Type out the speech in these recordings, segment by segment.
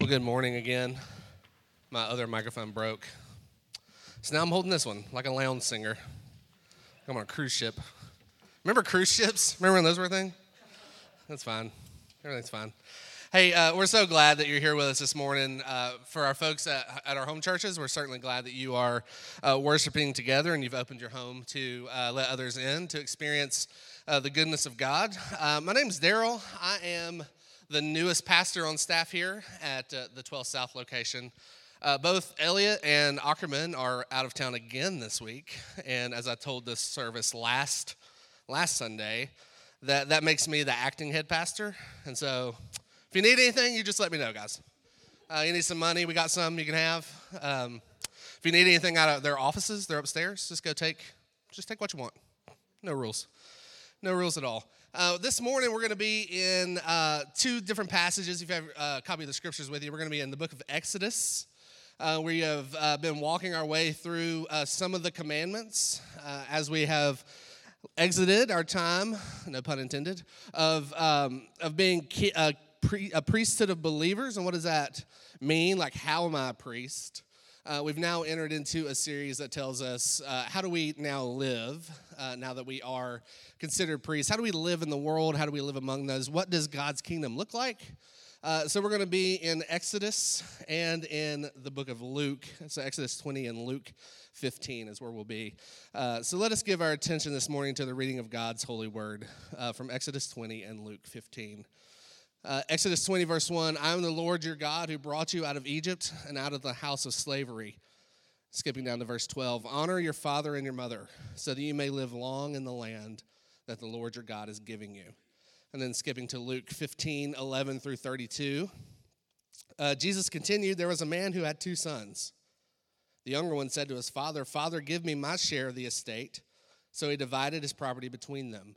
Well, good morning again. My other microphone broke. So now I'm holding this one like a lounge singer. I'm on a cruise ship. Remember cruise ships? Remember when those were a thing? That's fine. Everything's fine. Hey, uh, we're so glad that you're here with us this morning. Uh, for our folks at, at, our home churches, we're certainly glad that you are uh, worshiping together and you've opened your home to uh, let others in to experience uh, the goodness of God. Uh, my name is Daryl. I am the newest pastor on staff here at uh, the 12 South location. Uh, both Elliot and Ackerman are out of town again this week, and as I told this service last last Sunday, that that makes me the acting head pastor. And so, if you need anything, you just let me know, guys. Uh, you need some money? We got some you can have. Um, if you need anything out of their offices, they're upstairs. Just go take, just take what you want. No rules, no rules at all. Uh, this morning, we're going to be in uh, two different passages. If you have uh, a copy of the scriptures with you, we're going to be in the book of Exodus. Uh, we have uh, been walking our way through uh, some of the commandments as we have exited our time, no pun intended, of, um, of being a, pre- a priesthood of believers. And what does that mean? Like, how am I a priest? Uh, we've now entered into a series that tells us uh, how do we now live uh, now that we are considered priests? How do we live in the world? How do we live among those? What does God's kingdom look like? Uh, so we're going to be in Exodus and in the book of Luke. So Exodus 20 and Luke 15 is where we'll be. Uh, so let us give our attention this morning to the reading of God's holy word uh, from Exodus 20 and Luke 15. Uh, Exodus 20, verse 1 I am the Lord your God who brought you out of Egypt and out of the house of slavery. Skipping down to verse 12 Honor your father and your mother, so that you may live long in the land that the Lord your God is giving you. And then skipping to Luke 15, 11 through 32. Uh, Jesus continued There was a man who had two sons. The younger one said to his father, Father, give me my share of the estate. So he divided his property between them.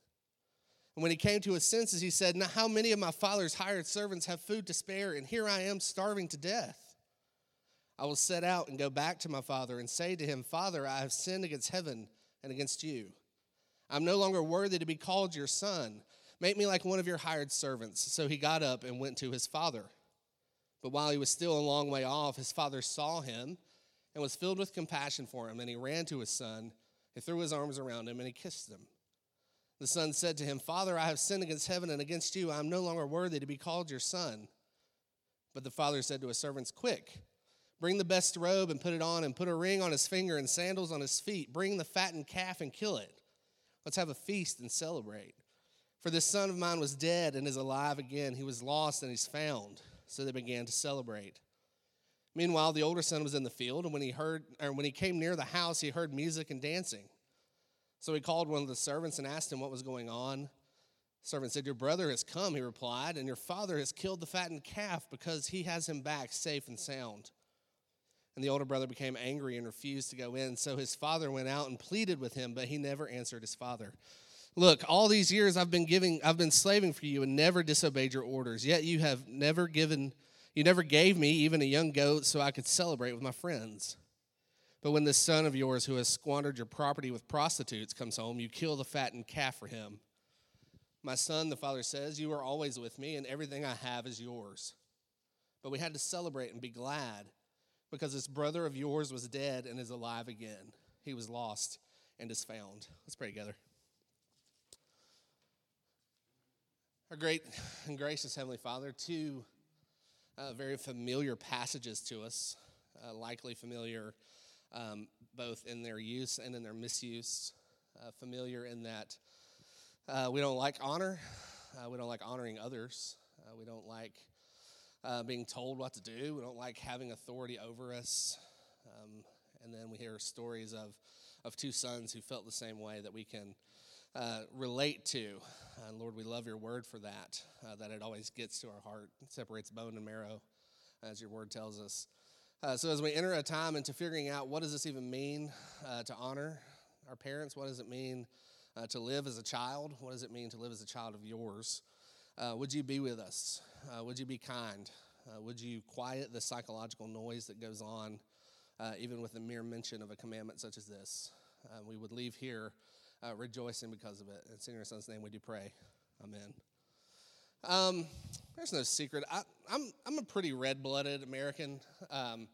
And when he came to his senses, he said, Now, how many of my father's hired servants have food to spare, and here I am starving to death? I will set out and go back to my father and say to him, Father, I have sinned against heaven and against you. I'm no longer worthy to be called your son. Make me like one of your hired servants. So he got up and went to his father. But while he was still a long way off, his father saw him and was filled with compassion for him. And he ran to his son, he threw his arms around him, and he kissed him. The son said to him, Father, I have sinned against heaven and against you. I am no longer worthy to be called your son. But the father said to his servants, Quick, bring the best robe and put it on, and put a ring on his finger and sandals on his feet. Bring the fattened calf and kill it. Let's have a feast and celebrate. For this son of mine was dead and is alive again. He was lost and he's found. So they began to celebrate. Meanwhile, the older son was in the field, and when he heard, or when he came near the house, he heard music and dancing. So he called one of the servants and asked him what was going on. The servant said, Your brother has come, he replied, and your father has killed the fattened calf because he has him back safe and sound. And the older brother became angry and refused to go in. So his father went out and pleaded with him, but he never answered his father. Look, all these years I've been giving, I've been slaving for you and never disobeyed your orders. Yet you have never given, you never gave me even a young goat so I could celebrate with my friends. But when this son of yours who has squandered your property with prostitutes comes home, you kill the fattened calf for him. My son, the father says, You are always with me, and everything I have is yours. But we had to celebrate and be glad because this brother of yours was dead and is alive again. He was lost and is found. Let's pray together. Our great and gracious Heavenly Father, two uh, very familiar passages to us, uh, likely familiar um, both in their use and in their misuse. Uh, familiar in that uh, we don't like honor, uh, we don't like honoring others, uh, we don't like uh, being told what to do, we don't like having authority over us. Um, and then we hear stories of, of two sons who felt the same way that we can uh, relate to. And Lord, we love your word for that, that it always gets to our heart, separates bone and marrow, as your word tells us. Uh, so as we enter a time into figuring out what does this even mean uh, to honor our parents, what does it mean uh, to live as a child, what does it mean to live as a child of yours, uh, would you be with us? Uh, would you be kind? Uh, would you quiet the psychological noise that goes on, even with the mere mention of a commandment such as this? we would leave here rejoicing because of it. In your son's name, we do pray. Amen. Um, there's no secret. I, am I'm, I'm a pretty red blooded American. Um,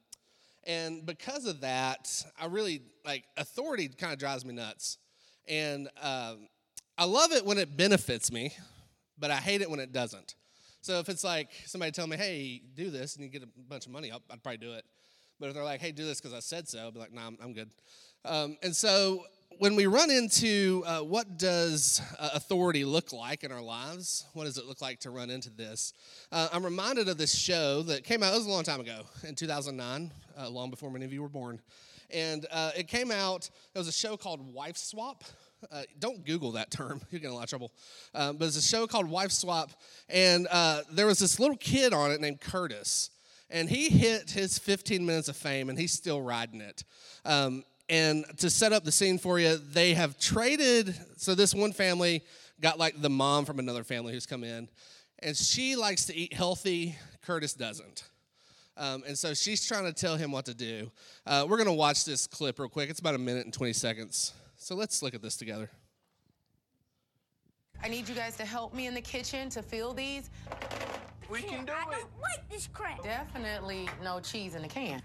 and because of that, I really like authority kind of drives me nuts. And um, I love it when it benefits me, but I hate it when it doesn't. So if it's like somebody tell me, hey, do this, and you get a bunch of money, i would probably do it. But if they're like, hey, do this because I said so, I'll be like, nah, I'm, I'm good. Um, and so when we run into uh, what does uh, authority look like in our lives what does it look like to run into this uh, i'm reminded of this show that came out it was a long time ago in 2009 uh, long before many of you were born and uh, it came out it was a show called wife swap uh, don't Google that term. You're getting a lot of trouble. Um, but it's a show called Wife Swap, and there was this little kid on it named Curtis, and he hit his 15 minutes of fame, and he's still riding it. Um, and to set up the scene for you, they have traded. So this one family got like the mom from another family who's come in, and she likes to eat healthy. Curtis doesn't. Um, and so she's trying to tell him what to do. Uh, we're going to watch this clip real quick. It's about a minute and 20 seconds. So let's look at this together. I need you guys to help me in the kitchen to fill these. We can do I it. I don't like this crap. Definitely no cheese in the can.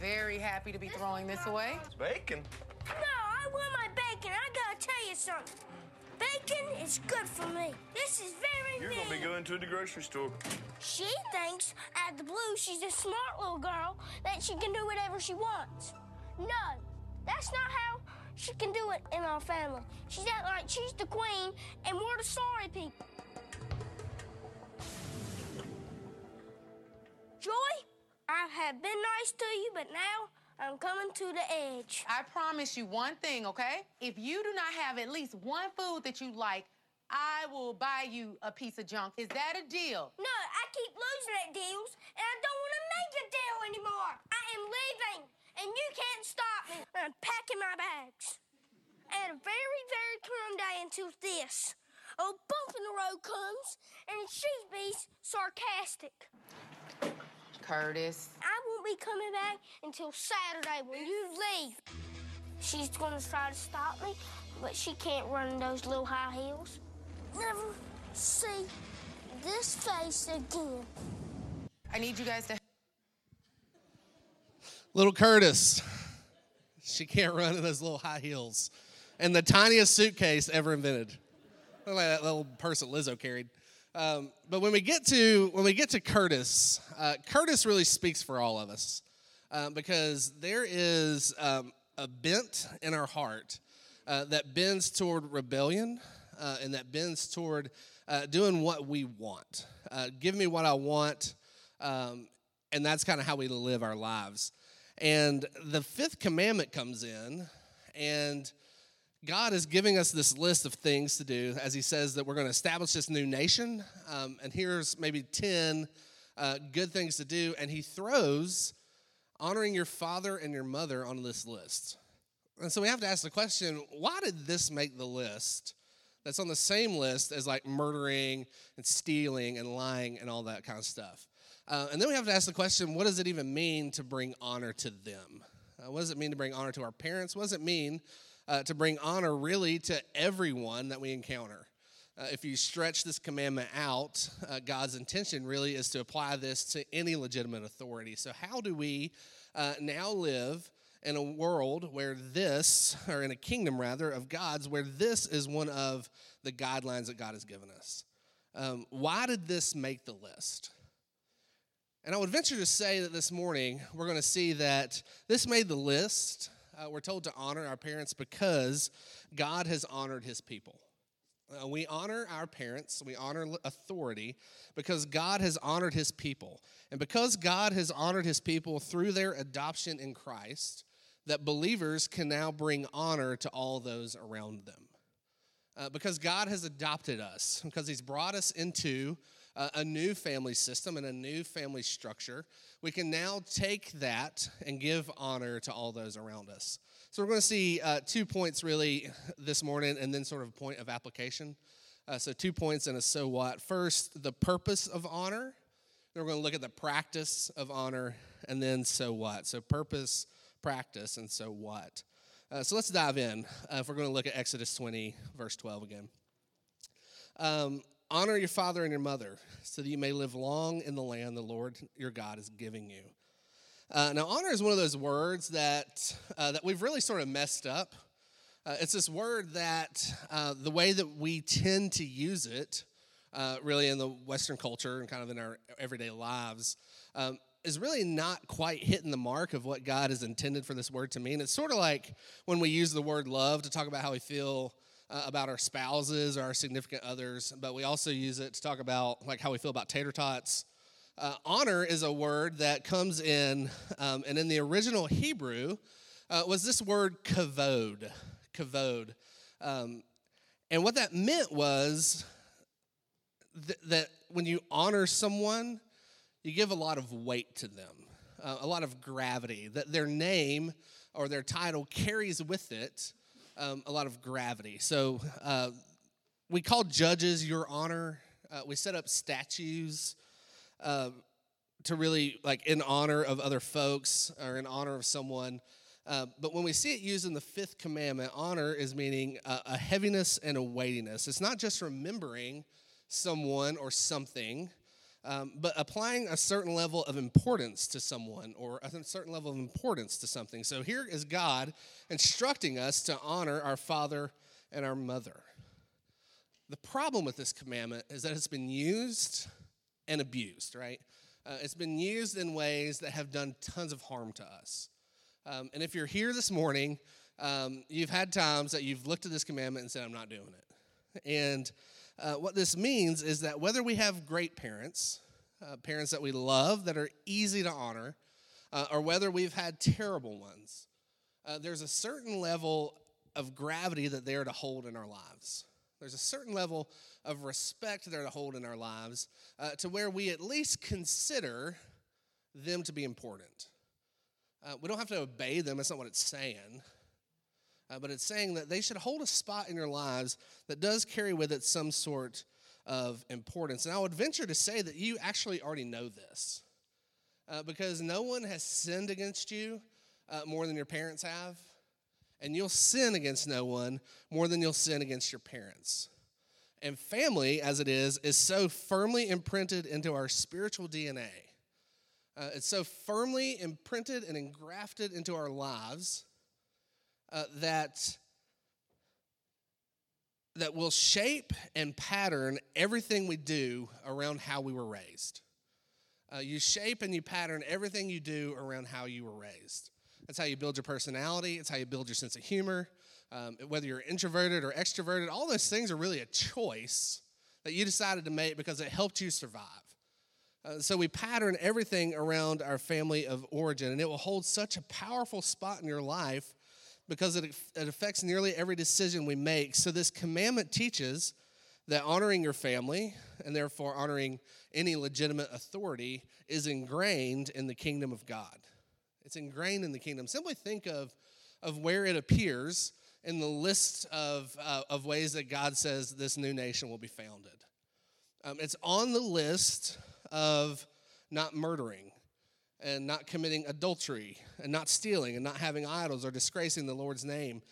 Very happy to be throwing this away. It's bacon. No, I want my bacon. I gotta tell you something. Bacon is good for me. This is very You're mean. gonna be going to the grocery store. She thinks, at the blue, she's a smart little girl that she can do whatever she wants. No, that's not how she can do it in our family. She's act like she's the queen and we're the sorry people. Joy, I have been nice to you, but now I'm coming to the edge. I promise you one thing, okay? If you do not have at least one food that you like, I will buy you a piece of junk. Is that a deal? No, I keep losing at deals, and I don't want to make a deal anymore. I am leaving, and you can't stop me. I'm packing my bags. And a very, very calm day until this. A bump in the road comes, and she be sarcastic. Curtis. I won't be coming back until Saturday when you leave. She's gonna try to stop me, but she can't run those little high heels. Never see this face again. I need you guys to. Little Curtis. She can't run in those little high heels. And the tiniest suitcase ever invented. Like that little purse that Lizzo carried. Um, but when we get to when we get to Curtis, uh, Curtis really speaks for all of us um, because there is um, a bent in our heart uh, that bends toward rebellion uh, and that bends toward uh, doing what we want. Uh, give me what I want, um, and that's kind of how we live our lives. And the fifth commandment comes in, and God is giving us this list of things to do as He says that we're going to establish this new nation. Um, and here's maybe 10 uh, good things to do. And He throws honoring your father and your mother on this list. And so we have to ask the question why did this make the list that's on the same list as like murdering and stealing and lying and all that kind of stuff? Uh, and then we have to ask the question what does it even mean to bring honor to them? Uh, what does it mean to bring honor to our parents? What does it mean? uh, to bring honor really to everyone that we encounter. Uh, if you stretch this commandment out, uh, God's intention really is to apply this to any legitimate authority. So, how do we uh, now live in a world where this, or in a kingdom rather, of God's, where this is one of the guidelines that God has given us? Um, why did this make the list? And I would venture to say that this morning we're going to see that this made the list uh, we're told to honor our parents because God has honored his people. Uh, we honor our parents, we honor authority because God has honored his people. And because God has honored his people through their adoption in Christ, that believers can now bring honor to all those around them. Uh, because God has adopted us, because He's brought us into a new family system and a new family structure, we can now take that and give honor to all those around us. So we're going to see uh, two points really this morning and then sort of a point of application. Uh, so, two points and a so what. First, the purpose of honor. Then we're going to look at the practice of honor and then so what. So, purpose, practice, and so what. Uh, so, let's dive in. Uh, if we're going to look at Exodus 20, verse 12 again. Um, honor your father and your mother so that you may live long in the land the Lord your God is giving you. Uh, now, honor is one of those words that, uh, that we've really sort of messed up. Uh, it's this word that uh, the way that we tend to use it, uh, really in the Western culture and kind of in our everyday lives, um, is really not quite hitting the mark of what God has intended for this word to mean. It's sort of like when we use the word love to talk about how we feel uh, about our spouses or our significant others, but we also use it to talk about like how we feel about tater tots. Uh, honor is a word that comes in, um, and in the original Hebrew uh, was this word kavod kavod. Um, and what that meant was th- that when you honor someone, you give a lot of weight to them, uh, a lot of gravity, that their name or their title carries with it um, a lot of gravity. So uh, we call judges your honor. Uh, we set up statues uh, to really, like, in honor of other folks or in honor of someone. Uh, but when we see it used in the fifth commandment, honor is meaning a heaviness and a weightiness. It's not just remembering someone or something, um, but applying a certain level of importance to someone or a certain level of importance to something. So here is God instructing us to honor our father and our mother. The problem with this commandment is that it's been used and abused, right? Uh, it's been used in ways that have done tons of harm to us. Um, and if you're here this morning, um, you've had times that you've looked at this commandment and said, I'm not doing it. And uh, what this means is that whether we have great parents, uh, parents that we love that are easy to honor, uh, or whether we've had terrible ones, uh, there's a certain level of gravity that they're to hold in our lives. There's a certain level of respect they're to hold in our lives uh, to where we at least consider them to be important. Uh, we don't have to obey them, that's not what it's saying. Uh, but it's saying that they should hold a spot in your lives that does carry with it some sort of importance. And I would venture to say that you actually already know this uh, because no one has sinned against you uh, more than your parents have. And you'll sin against no one more than you'll sin against your parents. And family, as it is, is so firmly imprinted into our spiritual DNA uh, it's so firmly imprinted and engrafted into our lives uh, that that will shape and pattern everything we do around how we were raised. Uh, you shape and you pattern everything you do around how you were raised. That's how you build your personality. It's how you build your sense of humor. Um, whether you're introverted or extroverted, all those things are really a choice that you decided to make because it helped you survive. Uh, so we pattern everything around our family of origin, and it will hold such a powerful spot in your life because it, it affects nearly every decision we make. So this commandment teaches that honoring your family and therefore honoring any legitimate authority is ingrained in the kingdom of God. It's ingrained in the kingdom. Simply think of, of where it appears in the list of, uh, of ways that God says this new nation will be founded. Um, it's on the list of not murdering and not committing adultery and not stealing and not having idols or disgracing the Lord's name.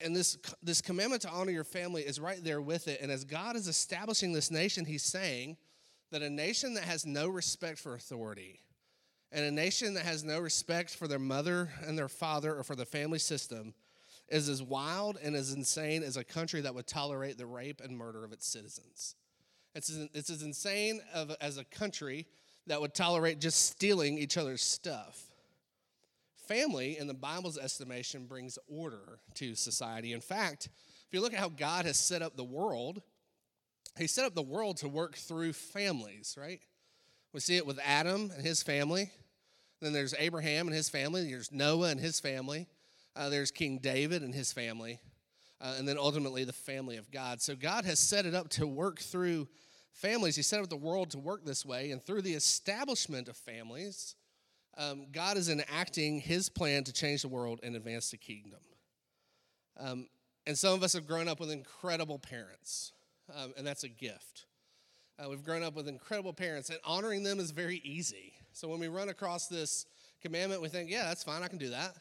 And this, this commandment to honor your family is right there with it. And as God is establishing this nation, He's saying that a nation that has no respect for authority and a nation that has no respect for their mother and their father or for the family system is as wild and as insane as a country that would tolerate the rape and murder of its citizens. It's as, it's as insane of, as a country that would tolerate just stealing each other's stuff. Family, in the Bible's estimation, brings order to society. In fact, if you look at how God has set up the world, He set up the world to work through families, right? We see it with Adam and his family. Then there's Abraham and his family. There's Noah and his family. Uh, there's King David and his family. Uh, and then ultimately the family of God. So God has set it up to work through families, He set up the world to work this way. And through the establishment of families, um, God is enacting His plan to change the world and advance the kingdom. Um, and some of us have grown up with incredible parents, um, and that's a gift. Uh, we've grown up with incredible parents, and honoring them is very easy. So when we run across this commandment, we think, yeah, that's fine, I can do that.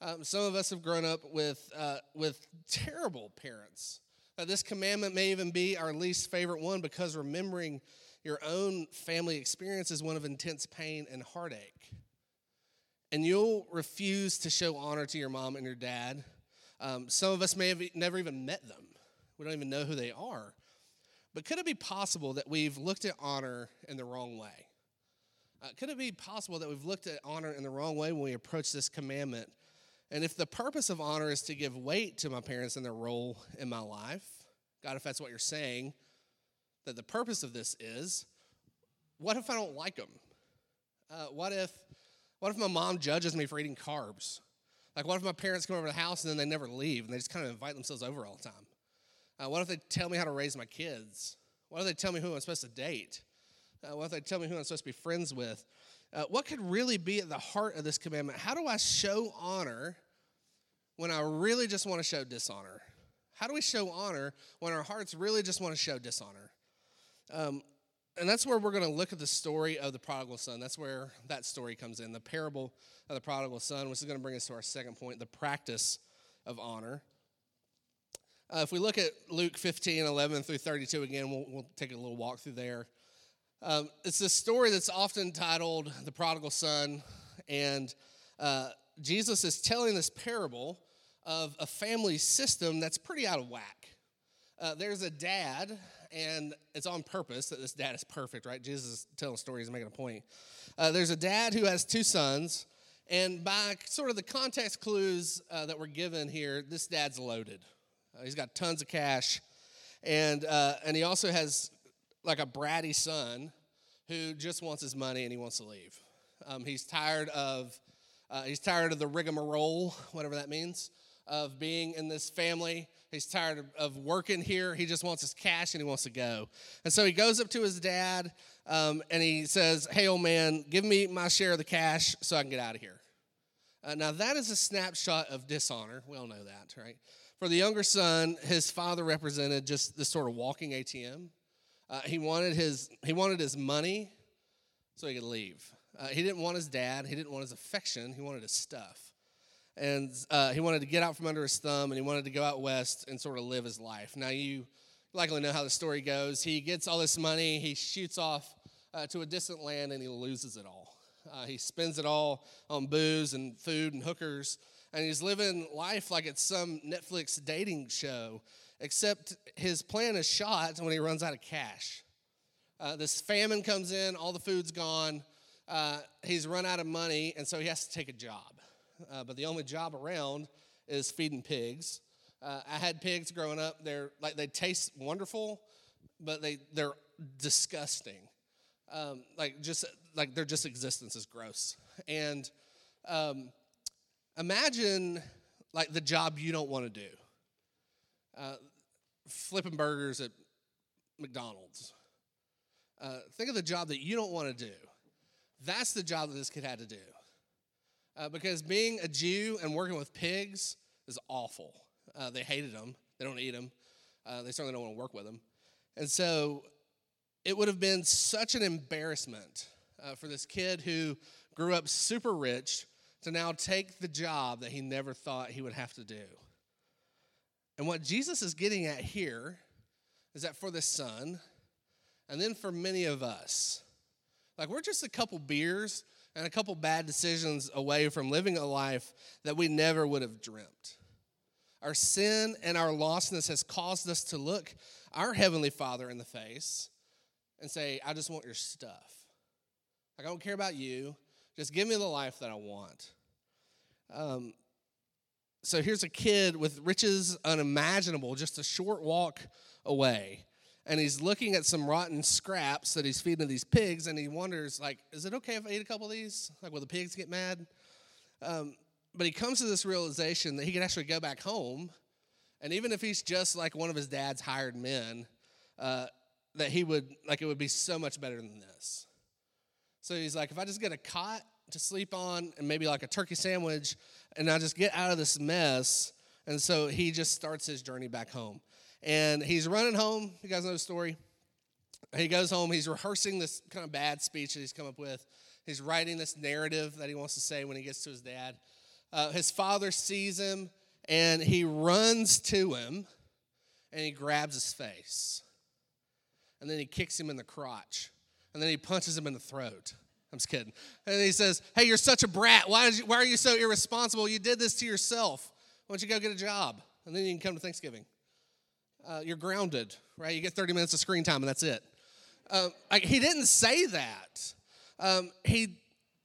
Um, some of us have grown up with, uh, with terrible parents. This commandment may even be our least favorite one because remembering your own family experience is one of intense pain and heartache. And you'll refuse to show honor to your mom and your dad. Um, some of us may have never even met them, we don't even know who they are. But could it be possible that we've looked at honor in the wrong way? Uh, could it be possible that we've looked at honor in the wrong way when we approach this commandment? And if the purpose of honor is to give weight to my parents and their role in my life, God, if that's what you're saying, that the purpose of this is, what if I don't like them? Uh, what if, what if my mom judges me for eating carbs? Like, what if my parents come over to the house and then they never leave and they just kind of invite themselves over all the time? Uh, what if they tell me how to raise my kids? What if they tell me who I'm supposed to date? Uh, what if they tell me who I'm supposed to be friends with? Uh, what could really be at the heart of this commandment? How do I show honor when I really just want to show dishonor? How do we show honor when our hearts really just want to show dishonor? Um, and that's where we're going to look at the story of the prodigal son. That's where that story comes in the parable of the prodigal son, which is going to bring us to our second point the practice of honor. Uh, if we look at Luke 15, 11 through 32 again, we'll, we'll take a little walk through there. Um, it's a story that's often titled The Prodigal Son, and uh, Jesus is telling this parable of a family system that's pretty out of whack. Uh, there's a dad, and it's on purpose that this dad is perfect, right? Jesus is telling stories, making a point. Uh, there's a dad who has two sons, and by sort of the context clues uh, that we're given here, this dad's loaded. Uh, he's got tons of cash, and uh, and he also has like a bratty son who just wants his money and he wants to leave. Um, he's tired of uh, he's tired of the rigmarole, whatever that means, of being in this family. He's tired of, of working here. He just wants his cash and he wants to go. And so he goes up to his dad um, and he says, "Hey, old man, give me my share of the cash so I can get out of here." Uh, now that is a snapshot of dishonor. We all know that, right? For the younger son, his father represented just this sort of walking ATM. Uh, he wanted his he wanted his money so he could leave. Uh, he didn't want his dad. He didn't want his affection. He wanted his stuff, and uh, he wanted to get out from under his thumb, and he wanted to go out west and sort of live his life. Now you likely know how the story goes. He gets all this money. He shoots off uh, to a distant land, and he loses it all. Uh, he spends it all on booze and food and hookers, and he's living life like it's some Netflix dating show except his plan is shot when he runs out of cash. Uh, this famine comes in, all the food's gone. Uh, he's run out of money, and so he has to take a job. Uh, but the only job around is feeding pigs. Uh, I had pigs growing up. They're like they taste wonderful, but they they're disgusting. Um, like just like their just existence is gross. And um, imagine like the job you don't want to do. Uh, flipping burgers at McDonald's. Uh, think of the job that you don't want to do. That's the job that this kid had to do. Uh, because being a Jew and working with pigs is awful. Uh, they hated them, they don't eat them, uh, they certainly don't want to work with them. And so it would have been such an embarrassment uh, for this kid who grew up super rich to now take the job that he never thought he would have to do. And what Jesus is getting at here is that for the son, and then for many of us, like we're just a couple beers and a couple bad decisions away from living a life that we never would have dreamt. Our sin and our lostness has caused us to look our Heavenly Father in the face and say, I just want your stuff. Like, I don't care about you. Just give me the life that I want. Um, so here's a kid with riches unimaginable, just a short walk away. And he's looking at some rotten scraps that he's feeding to these pigs, and he wonders, like, is it okay if I eat a couple of these? Like, will the pigs get mad? Um, but he comes to this realization that he can actually go back home, and even if he's just like one of his dad's hired men, uh, that he would like it would be so much better than this. So he's like, if I just get a cot to sleep on and maybe like a turkey sandwich, and I just get out of this mess. And so he just starts his journey back home. And he's running home. You guys know the story? He goes home, he's rehearsing this kind of bad speech that he's come up with. He's writing this narrative that he wants to say when he gets to his dad. Uh, his father sees him and he runs to him and he grabs his face. And then he kicks him in the crotch. And then he punches him in the throat. I'm just kidding. And he says, Hey, you're such a brat. Why, you, why are you so irresponsible? You did this to yourself. Why don't you go get a job? And then you can come to Thanksgiving. Uh, you're grounded, right? You get 30 minutes of screen time and that's it. Um, like, he didn't say that. Um, he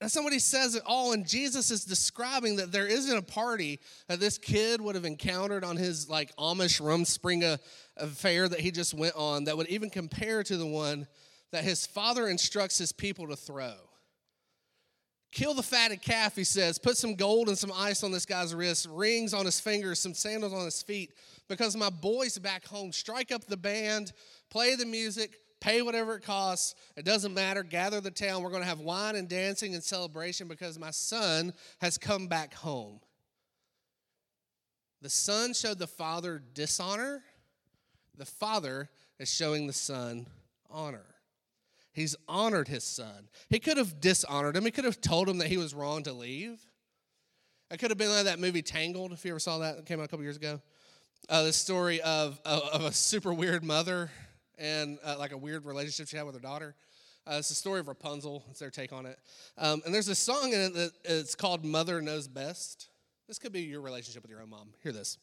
he says at all. And Jesus is describing that there isn't a party that this kid would have encountered on his like Amish Rumspringa affair that he just went on that would even compare to the one that his father instructs his people to throw. Kill the fatted calf, he says. Put some gold and some ice on this guy's wrist, rings on his fingers, some sandals on his feet, because my boys back home strike up the band, play the music, pay whatever it costs. It doesn't matter. Gather the town. We're going to have wine and dancing and celebration because my son has come back home. The son showed the father dishonor, the father is showing the son honor. He's honored his son. He could have dishonored him. He could have told him that he was wrong to leave. It could have been like that movie Tangled, if you ever saw that. Came out a couple years ago. Uh, the story of, of, of a super weird mother and uh, like a weird relationship she had with her daughter. Uh, it's the story of Rapunzel. It's their take on it. Um, and there's a song in it that it's called Mother Knows Best. This could be your relationship with your own mom. Hear this.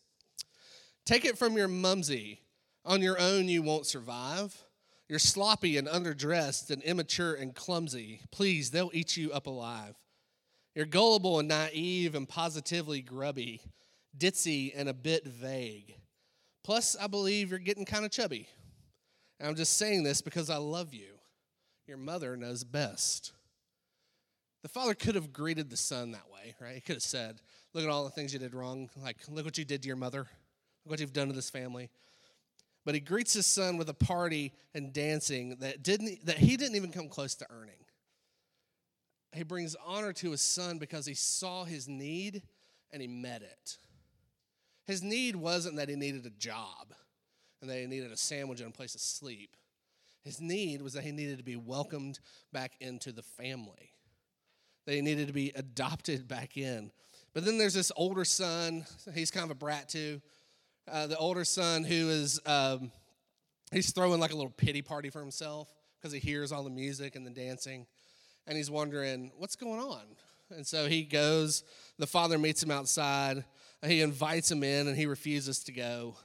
Take it from your mumsy. On your own, you won't survive. You're sloppy and underdressed and immature and clumsy. Please, they'll eat you up alive. You're gullible and naive and positively grubby, ditzy and a bit vague. Plus, I believe you're getting kind of chubby. And I'm just saying this because I love you. Your mother knows best. The father could have greeted the son that way, right? He could have said, Look at all the things you did wrong. Like, look what you did to your mother. Look what you've done to this family. But he greets his son with a party and dancing that didn't that he didn't even come close to earning. He brings honor to his son because he saw his need and he met it. His need wasn't that he needed a job and that he needed a sandwich and a place to sleep. His need was that he needed to be welcomed back into the family, that he needed to be adopted back in. But then there's this older son, he's kind of a brat too. Uh, the older son who is, um, he's throwing like a little pity party for himself because he hears all the music and the dancing. And he's wondering, what's going on? And so he goes, the father meets him outside. He invites him in, and he refuses to go.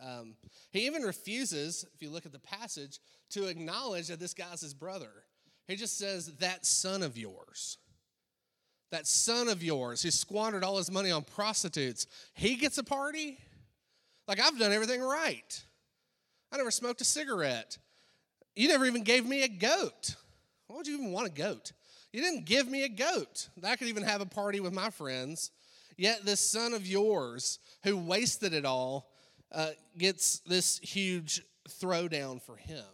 Um, he even refuses, if you look at the passage, to acknowledge that this guy's his brother. He just says, That son of yours, that son of yours who squandered all his money on prostitutes, he gets a party? Like, I've done everything right. I never smoked a cigarette. You never even gave me a goat. Why would you even want a goat? You didn't give me a goat. I could even have a party with my friends. Yet this son of yours who wasted it all uh, gets this huge throwdown for him.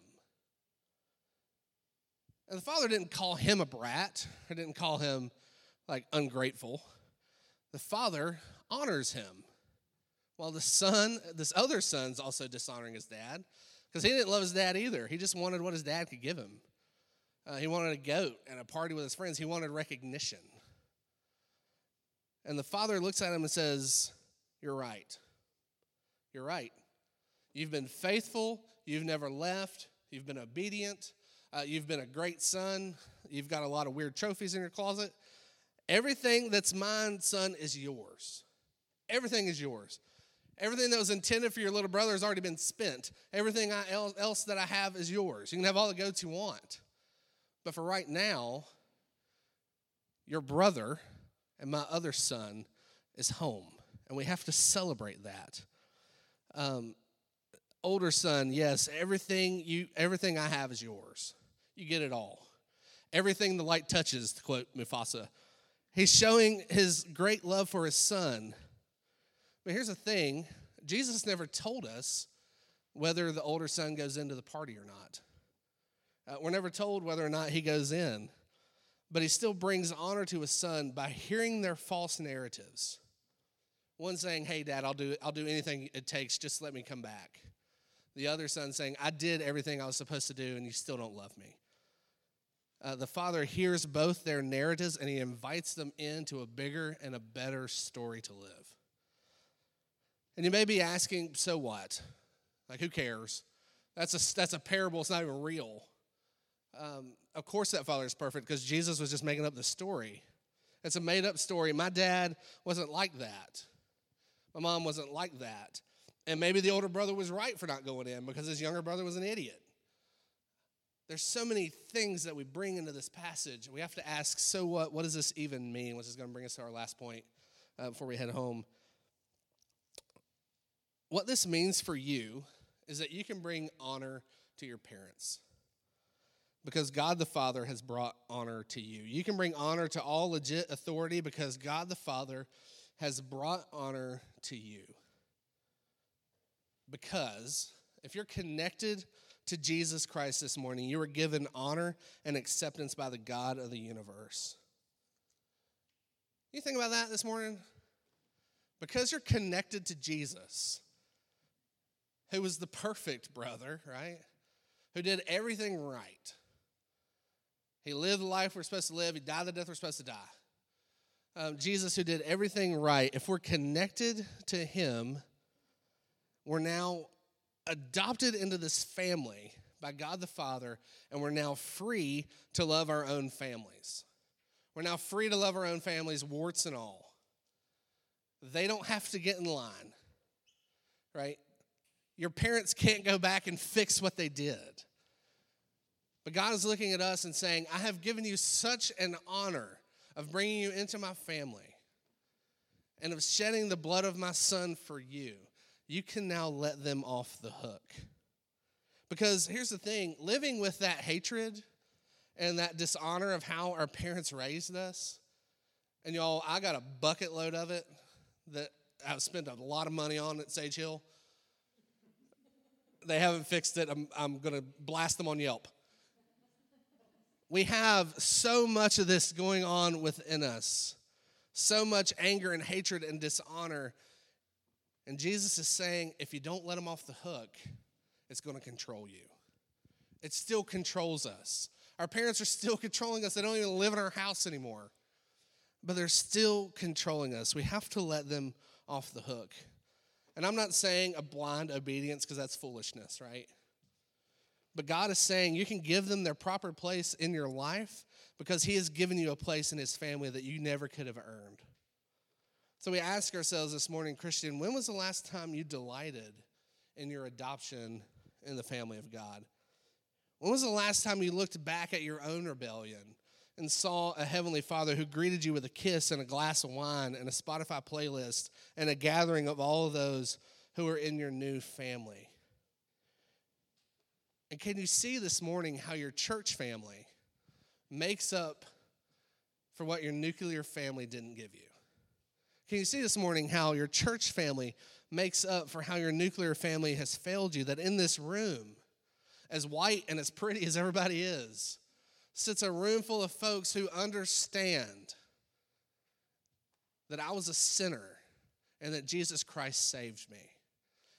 And the father didn't call him a brat, or didn't call him like ungrateful. The father honors him. While the son, this other son's also dishonoring his dad because he didn't love his dad either. He just wanted what his dad could give him. Uh, he wanted a goat and a party with his friends. He wanted recognition. And the father looks at him and says, You're right. You're right. You've been faithful. You've never left. You've been obedient. Uh, you've been a great son. You've got a lot of weird trophies in your closet. Everything that's mine, son, is yours. Everything is yours. Everything that was intended for your little brother has already been spent. Everything I, else that I have is yours. You can have all the goats you want. But for right now, your brother and my other son is home. And we have to celebrate that. Um, older son, yes, everything you everything I have is yours. You get it all. Everything the light touches, to quote Mufasa. He's showing his great love for his son. But here's the thing Jesus never told us whether the older son goes into the party or not. Uh, we're never told whether or not he goes in, but he still brings honor to his son by hearing their false narratives. One saying, "Hey, Dad, I'll do I'll do anything it takes. Just let me come back." The other son saying, "I did everything I was supposed to do, and you still don't love me." Uh, the father hears both their narratives and he invites them into a bigger and a better story to live. And you may be asking, so what? Like, who cares? That's a, that's a parable, it's not even real. Um, of course, that father is perfect because Jesus was just making up the story. It's a made up story. My dad wasn't like that, my mom wasn't like that. And maybe the older brother was right for not going in because his younger brother was an idiot. There's so many things that we bring into this passage. We have to ask, so what? What does this even mean? Which is going to bring us to our last point uh, before we head home. What this means for you is that you can bring honor to your parents because God the Father has brought honor to you. You can bring honor to all legit authority because God the Father has brought honor to you. Because if you're connected to Jesus Christ this morning, you are given honor and acceptance by the God of the universe. You think about that this morning? Because you're connected to Jesus, who was the perfect brother, right? Who did everything right. He lived the life we're supposed to live, he died the death we're supposed to die. Um, Jesus, who did everything right, if we're connected to him, we're now adopted into this family by God the Father, and we're now free to love our own families. We're now free to love our own families, warts and all. They don't have to get in line, right? Your parents can't go back and fix what they did. But God is looking at us and saying, I have given you such an honor of bringing you into my family and of shedding the blood of my son for you you can now let them off the hook. Because here's the thing living with that hatred and that dishonor of how our parents raised us, and y'all, I got a bucket load of it that I've spent a lot of money on at Sage Hill. They haven't fixed it. I'm, I'm going to blast them on Yelp. We have so much of this going on within us, so much anger and hatred and dishonor and Jesus is saying, if you don't let them off the hook, it's going to control you. It still controls us. Our parents are still controlling us. They don't even live in our house anymore. But they're still controlling us. We have to let them off the hook. And I'm not saying a blind obedience because that's foolishness, right? But God is saying you can give them their proper place in your life because He has given you a place in His family that you never could have earned. So we ask ourselves this morning, Christian, when was the last time you delighted in your adoption in the family of God? When was the last time you looked back at your own rebellion and saw a heavenly father who greeted you with a kiss and a glass of wine and a Spotify playlist and a gathering of all of those who are in your new family? And can you see this morning how your church family makes up for what your nuclear family didn't give you? Can you see this morning how your church family makes up for how your nuclear family has failed you? That in this room, as white and as pretty as everybody is, sits a room full of folks who understand that I was a sinner and that Jesus Christ saved me.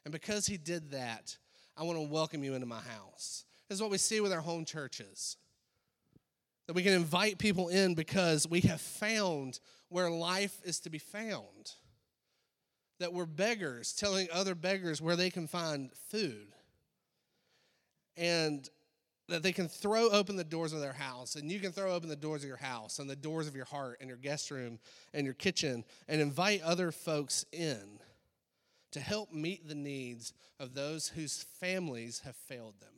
And because he did that, I want to welcome you into my house. This is what we see with our home churches. That we can invite people in because we have found where life is to be found. That we're beggars telling other beggars where they can find food. And that they can throw open the doors of their house, and you can throw open the doors of your house and the doors of your heart and your guest room and your kitchen and invite other folks in to help meet the needs of those whose families have failed them.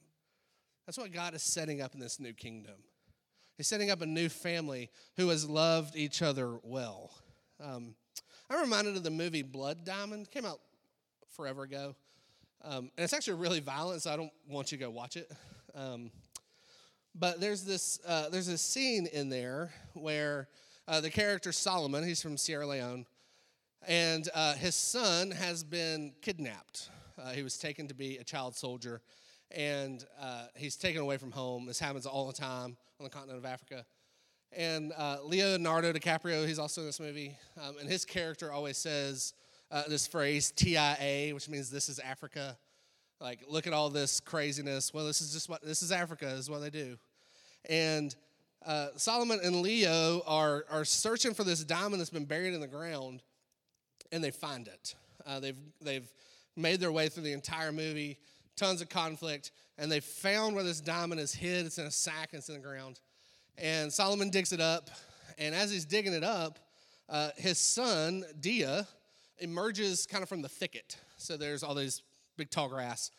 That's what God is setting up in this new kingdom. He's setting up a new family who has loved each other well. Um, I'm reminded of the movie Blood Diamond. It came out forever ago. Um, and it's actually really violent, so I don't want you to go watch it. Um, but there's this uh, there's a scene in there where uh, the character Solomon, he's from Sierra Leone, and uh, his son has been kidnapped. Uh, he was taken to be a child soldier, and uh, he's taken away from home. This happens all the time on the continent of Africa. And uh, Leonardo DiCaprio, he's also in this movie, um, and his character always says uh, this phrase TIA, which means this is Africa. Like, look at all this craziness. Well, this is just what this is Africa, is what they do. And uh, Solomon and Leo are, are searching for this diamond that's been buried in the ground, and they find it. Uh, they've, they've made their way through the entire movie, tons of conflict, and they found where this diamond is hid. It's in a sack, it's in the ground. And Solomon digs it up, and as he's digging it up, uh, his son, Dia, emerges kind of from the thicket. So there's all these big tall grass.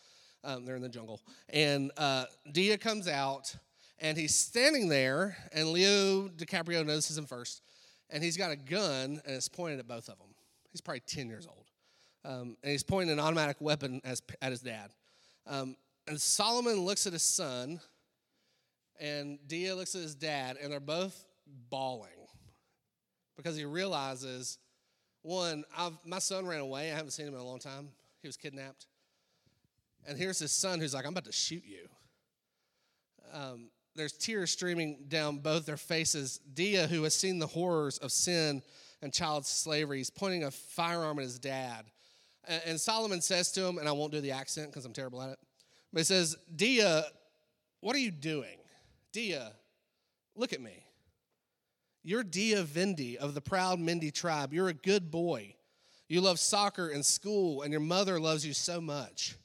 Um, they're in the jungle. And uh, Dia comes out, and he's standing there, and Leo DiCaprio notices him first, and he's got a gun, and it's pointed at both of them. He's probably 10 years old. Um, and he's pointing an automatic weapon as, at his dad. Um, and Solomon looks at his son, and Dia looks at his dad, and they're both bawling because he realizes one, I've, my son ran away. I haven't seen him in a long time. He was kidnapped. And here's his son who's like, I'm about to shoot you. Um, there's tears streaming down both their faces. Dia, who has seen the horrors of sin and child slavery, He's pointing a firearm at his dad. And, Solomon says to him, and I won't do the accent because I'm terrible at it, but he says, Dia, what are you doing? Dia, look at me. You're Dia Vandy of the proud Mende tribe. You're a good boy. You love soccer and school, and your mother loves you so much.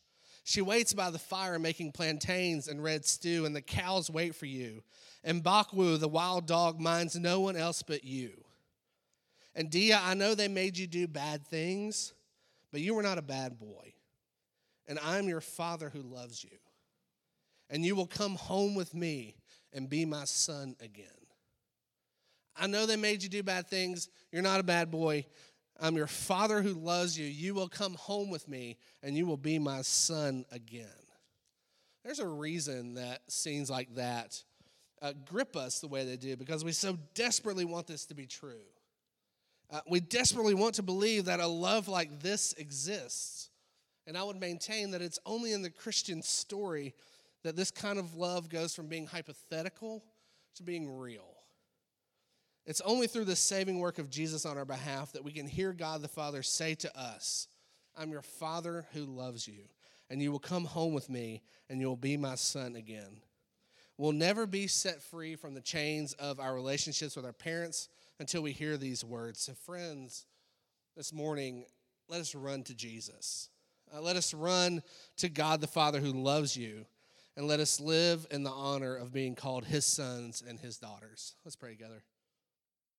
She waits by the fire making plantains and red stew, and the cows wait for you. And Bakwu, the wild dog, minds no one else but you. And Dia, I know they made you do bad things, but you were not a bad boy. And I'm your father who loves you. And you will come home with me and be my son again. I know they made you do bad things. You're not a bad boy. I'm your father who loves you. You will come home with me and you will be my son again. There's a reason that scenes like that uh, grip us the way they do because we so desperately want this to be true. Uh, we desperately want to believe that a love like this exists. And I would maintain that it's only in the Christian story that this kind of love goes from being hypothetical to being real. It's only through the saving work of Jesus on our behalf that we can hear God the Father say to us, I'm your Father who loves you, and you will come home with me, and you will be my son again. We'll never be set free from the chains of our relationships with our parents until we hear these words. So, friends, this morning, let us run to Jesus. Uh, let us run to God the Father who loves you, and let us live in the honor of being called his sons and his daughters. Let's pray together.